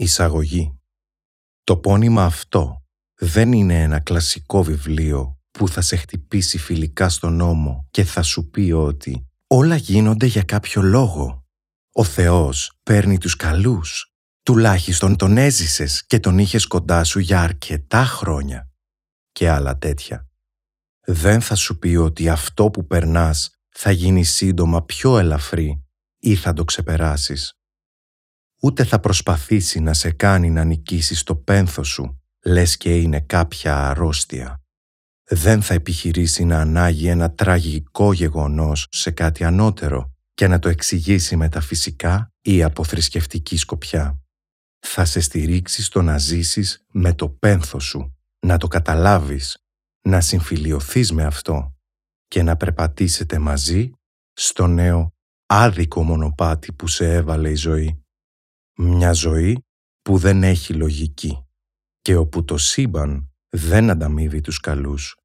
Εισαγωγή Το πόνημα αυτό δεν είναι ένα κλασικό βιβλίο που θα σε χτυπήσει φιλικά στον νόμο και θα σου πει ότι όλα γίνονται για κάποιο λόγο. Ο Θεός παίρνει τους καλούς. Τουλάχιστον τον έζησες και τον είχες κοντά σου για αρκετά χρόνια. Και άλλα τέτοια. Δεν θα σου πει ότι αυτό που περνάς θα γίνει σύντομα πιο ελαφρύ ή θα το ξεπεράσεις ούτε θα προσπαθήσει να σε κάνει να νικήσεις το πένθος σου, λες και είναι κάποια αρρώστια. Δεν θα επιχειρήσει να ανάγει ένα τραγικό γεγονός σε κάτι ανώτερο και να το εξηγήσει μεταφυσικά ή από θρησκευτική σκοπιά. Θα σε στηρίξει στο να ζήσεις με το πένθος σου, να το καταλάβεις, να συμφιλιωθείς με αυτό και να περπατήσετε μαζί στο νέο άδικο μονοπάτι που σε έβαλε η ζωή. Μια ζωή που δεν έχει λογική και όπου το σύμπαν δεν ανταμείβει τους καλούς,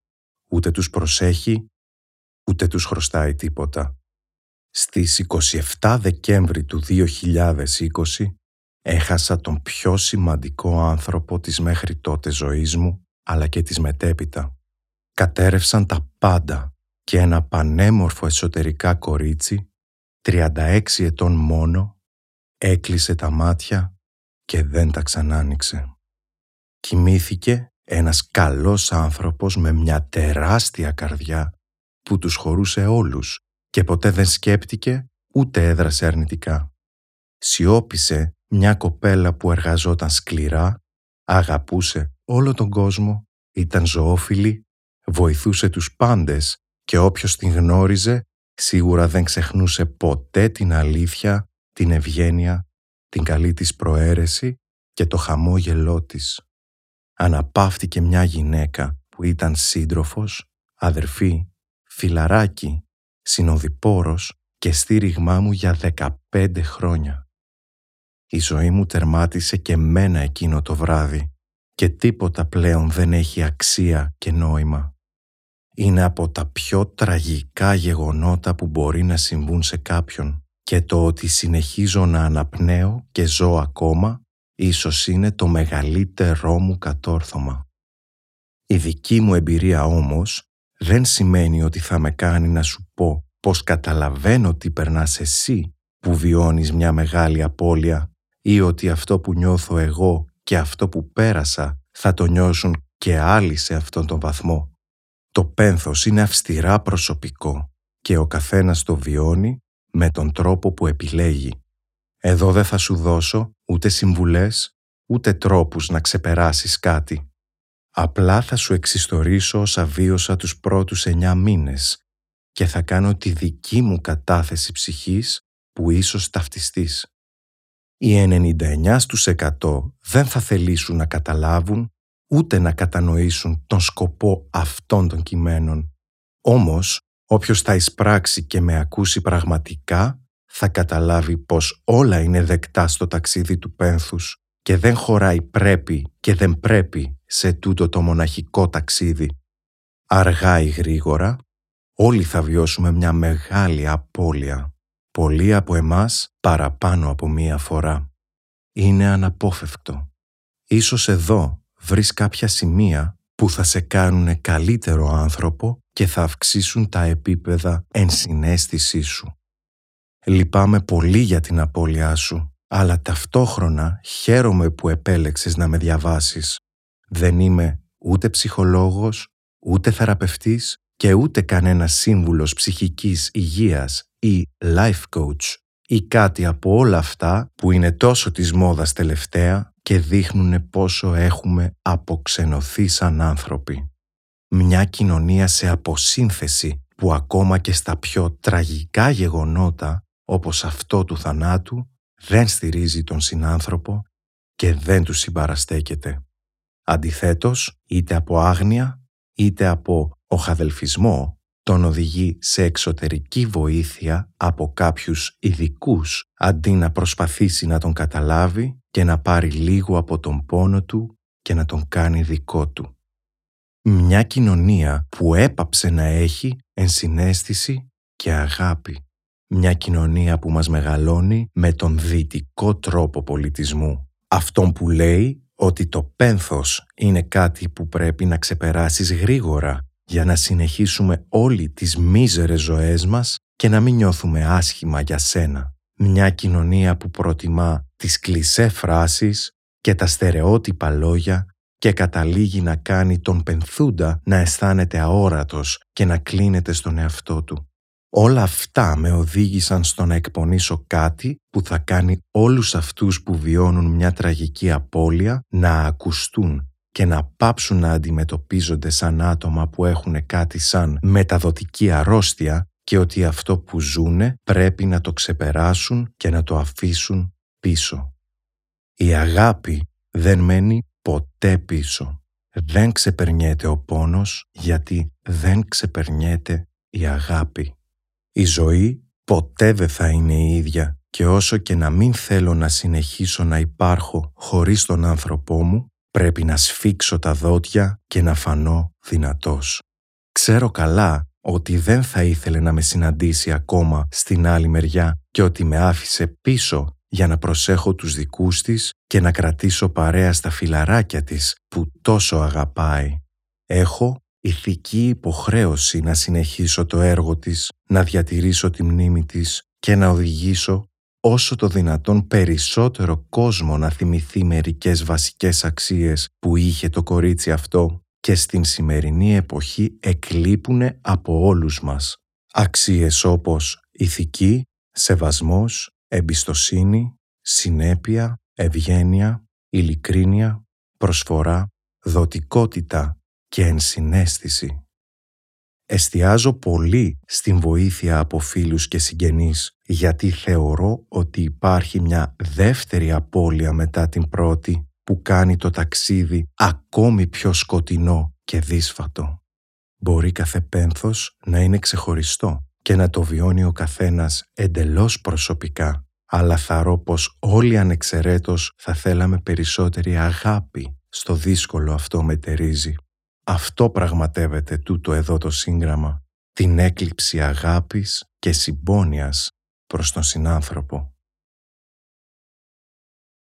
ούτε τους προσέχει, ούτε τους χρωστάει τίποτα. Στις 27 Δεκέμβρη του 2020 έχασα τον πιο σημαντικό άνθρωπο της μέχρι τότε ζωής μου, αλλά και της μετέπειτα. Κατέρευσαν τα πάντα και ένα πανέμορφο εσωτερικά κορίτσι, 36 ετών μόνο, έκλεισε τα μάτια και δεν τα ξανάνοιξε. Κοιμήθηκε ένας καλός άνθρωπος με μια τεράστια καρδιά που τους χωρούσε όλους και ποτέ δεν σκέπτηκε ούτε έδρασε αρνητικά. Σιώπησε μια κοπέλα που εργαζόταν σκληρά, αγαπούσε όλο τον κόσμο, ήταν ζωόφιλη, βοηθούσε τους πάντες και όποιος την γνώριζε σίγουρα δεν ξεχνούσε ποτέ την αλήθεια την ευγένεια, την καλή της προαίρεση και το χαμόγελό της. Αναπαύτηκε μια γυναίκα που ήταν σύντροφος, αδερφή, φιλαράκι, συνοδοιπόρος και στήριγμά μου για δεκαπέντε χρόνια. Η ζωή μου τερμάτισε και μένα εκείνο το βράδυ και τίποτα πλέον δεν έχει αξία και νόημα. Είναι από τα πιο τραγικά γεγονότα που μπορεί να συμβούν σε κάποιον και το ότι συνεχίζω να αναπνέω και ζω ακόμα ίσως είναι το μεγαλύτερό μου κατόρθωμα. Η δική μου εμπειρία όμως δεν σημαίνει ότι θα με κάνει να σου πω πως καταλαβαίνω τι περνάς εσύ που βιώνεις μια μεγάλη απώλεια ή ότι αυτό που νιώθω εγώ και αυτό που πέρασα θα το νιώσουν και άλλοι σε αυτόν τον βαθμό. Το πένθος είναι αυστηρά προσωπικό και ο καθένας το βιώνει με τον τρόπο που επιλέγει. Εδώ δεν θα σου δώσω ούτε συμβουλές, ούτε τρόπους να ξεπεράσεις κάτι. Απλά θα σου εξιστορήσω όσα βίωσα τους πρώτους εννιά μήνες και θα κάνω τη δική μου κατάθεση ψυχής που ίσως ταυτιστείς. Οι 99 στους 100 δεν θα θελήσουν να καταλάβουν ούτε να κατανοήσουν τον σκοπό αυτών των κειμένων. Όμως, Όποιος θα εισπράξει και με ακούσει πραγματικά θα καταλάβει πως όλα είναι δεκτά στο ταξίδι του πένθους και δεν χωράει πρέπει και δεν πρέπει σε τούτο το μοναχικό ταξίδι. Αργά ή γρήγορα όλοι θα βιώσουμε μια μεγάλη απώλεια. Πολλοί από εμάς παραπάνω από μία φορά. Είναι αναπόφευκτο. Ίσως εδώ βρεις κάποια σημεία που θα σε κάνουν καλύτερο άνθρωπο και θα αυξήσουν τα επίπεδα ενσυναίσθησή σου. Λυπάμαι πολύ για την απώλειά σου, αλλά ταυτόχρονα χαίρομαι που επέλεξες να με διαβάσεις. Δεν είμαι ούτε ψυχολόγος, ούτε θεραπευτής και ούτε κανένας σύμβουλος ψυχικής υγείας ή life coach ή κάτι από όλα αυτά που είναι τόσο της μόδας τελευταία και δείχνουν πόσο έχουμε αποξενωθεί σαν άνθρωποι μια κοινωνία σε αποσύνθεση που ακόμα και στα πιο τραγικά γεγονότα όπως αυτό του θανάτου δεν στηρίζει τον συνάνθρωπο και δεν του συμπαραστέκεται. Αντιθέτως, είτε από άγνοια είτε από οχαδελφισμό τον οδηγεί σε εξωτερική βοήθεια από κάποιους ειδικούς αντί να προσπαθήσει να τον καταλάβει και να πάρει λίγο από τον πόνο του και να τον κάνει δικό του μια κοινωνία που έπαψε να έχει ενσυναίσθηση και αγάπη. Μια κοινωνία που μας μεγαλώνει με τον δυτικό τρόπο πολιτισμού, Αυτόν που λέει ότι το πένθος είναι κάτι που πρέπει να ξεπεράσεις γρήγορα για να συνεχίσουμε όλοι τις μίζερες ζωές μας και να μην νιώθουμε άσχημα για σένα. Μια κοινωνία που προτιμά τις κλισέ φράσεις και τα στερεότυπα λόγια και καταλήγει να κάνει τον πενθούντα να αισθάνεται αόρατος και να κλείνεται στον εαυτό του. Όλα αυτά με οδήγησαν στο να εκπονήσω κάτι που θα κάνει όλους αυτούς που βιώνουν μια τραγική απώλεια να ακουστούν και να πάψουν να αντιμετωπίζονται σαν άτομα που έχουν κάτι σαν μεταδοτική αρρώστια και ότι αυτό που ζούνε πρέπει να το ξεπεράσουν και να το αφήσουν πίσω. Η αγάπη δεν μένει ποτέ πίσω. Δεν ξεπερνιέται ο πόνος γιατί δεν ξεπερνιέται η αγάπη. Η ζωή ποτέ δεν θα είναι η ίδια και όσο και να μην θέλω να συνεχίσω να υπάρχω χωρίς τον άνθρωπό μου, πρέπει να σφίξω τα δόντια και να φανώ δυνατός. Ξέρω καλά ότι δεν θα ήθελε να με συναντήσει ακόμα στην άλλη μεριά και ότι με άφησε πίσω για να προσέχω τους δικούς της και να κρατήσω παρέα στα φιλαράκια της που τόσο αγαπάει. Έχω ηθική υποχρέωση να συνεχίσω το έργο της, να διατηρήσω τη μνήμη της και να οδηγήσω όσο το δυνατόν περισσότερο κόσμο να θυμηθεί μερικές βασικές αξίες που είχε το κορίτσι αυτό και στην σημερινή εποχή εκλείπουνε από όλους μας. Αξίες όπως ηθική, σεβασμός, εμπιστοσύνη, συνέπεια, ευγένεια, ειλικρίνεια, προσφορά, δοτικότητα και ενσυναίσθηση. Εστιάζω πολύ στην βοήθεια από φίλους και συγγενείς γιατί θεωρώ ότι υπάρχει μια δεύτερη απώλεια μετά την πρώτη που κάνει το ταξίδι ακόμη πιο σκοτεινό και δύσφατο. Μπορεί κάθε πένθος να είναι ξεχωριστό και να το βιώνει ο καθένας εντελώς προσωπικά, αλλά θαρώ πως όλοι ανεξαιρέτως θα θέλαμε περισσότερη αγάπη στο δύσκολο αυτό μετερίζει. Αυτό πραγματεύεται τούτο εδώ το σύγγραμμα, την έκλειψη αγάπης και συμπόνιας προς τον συνάνθρωπο.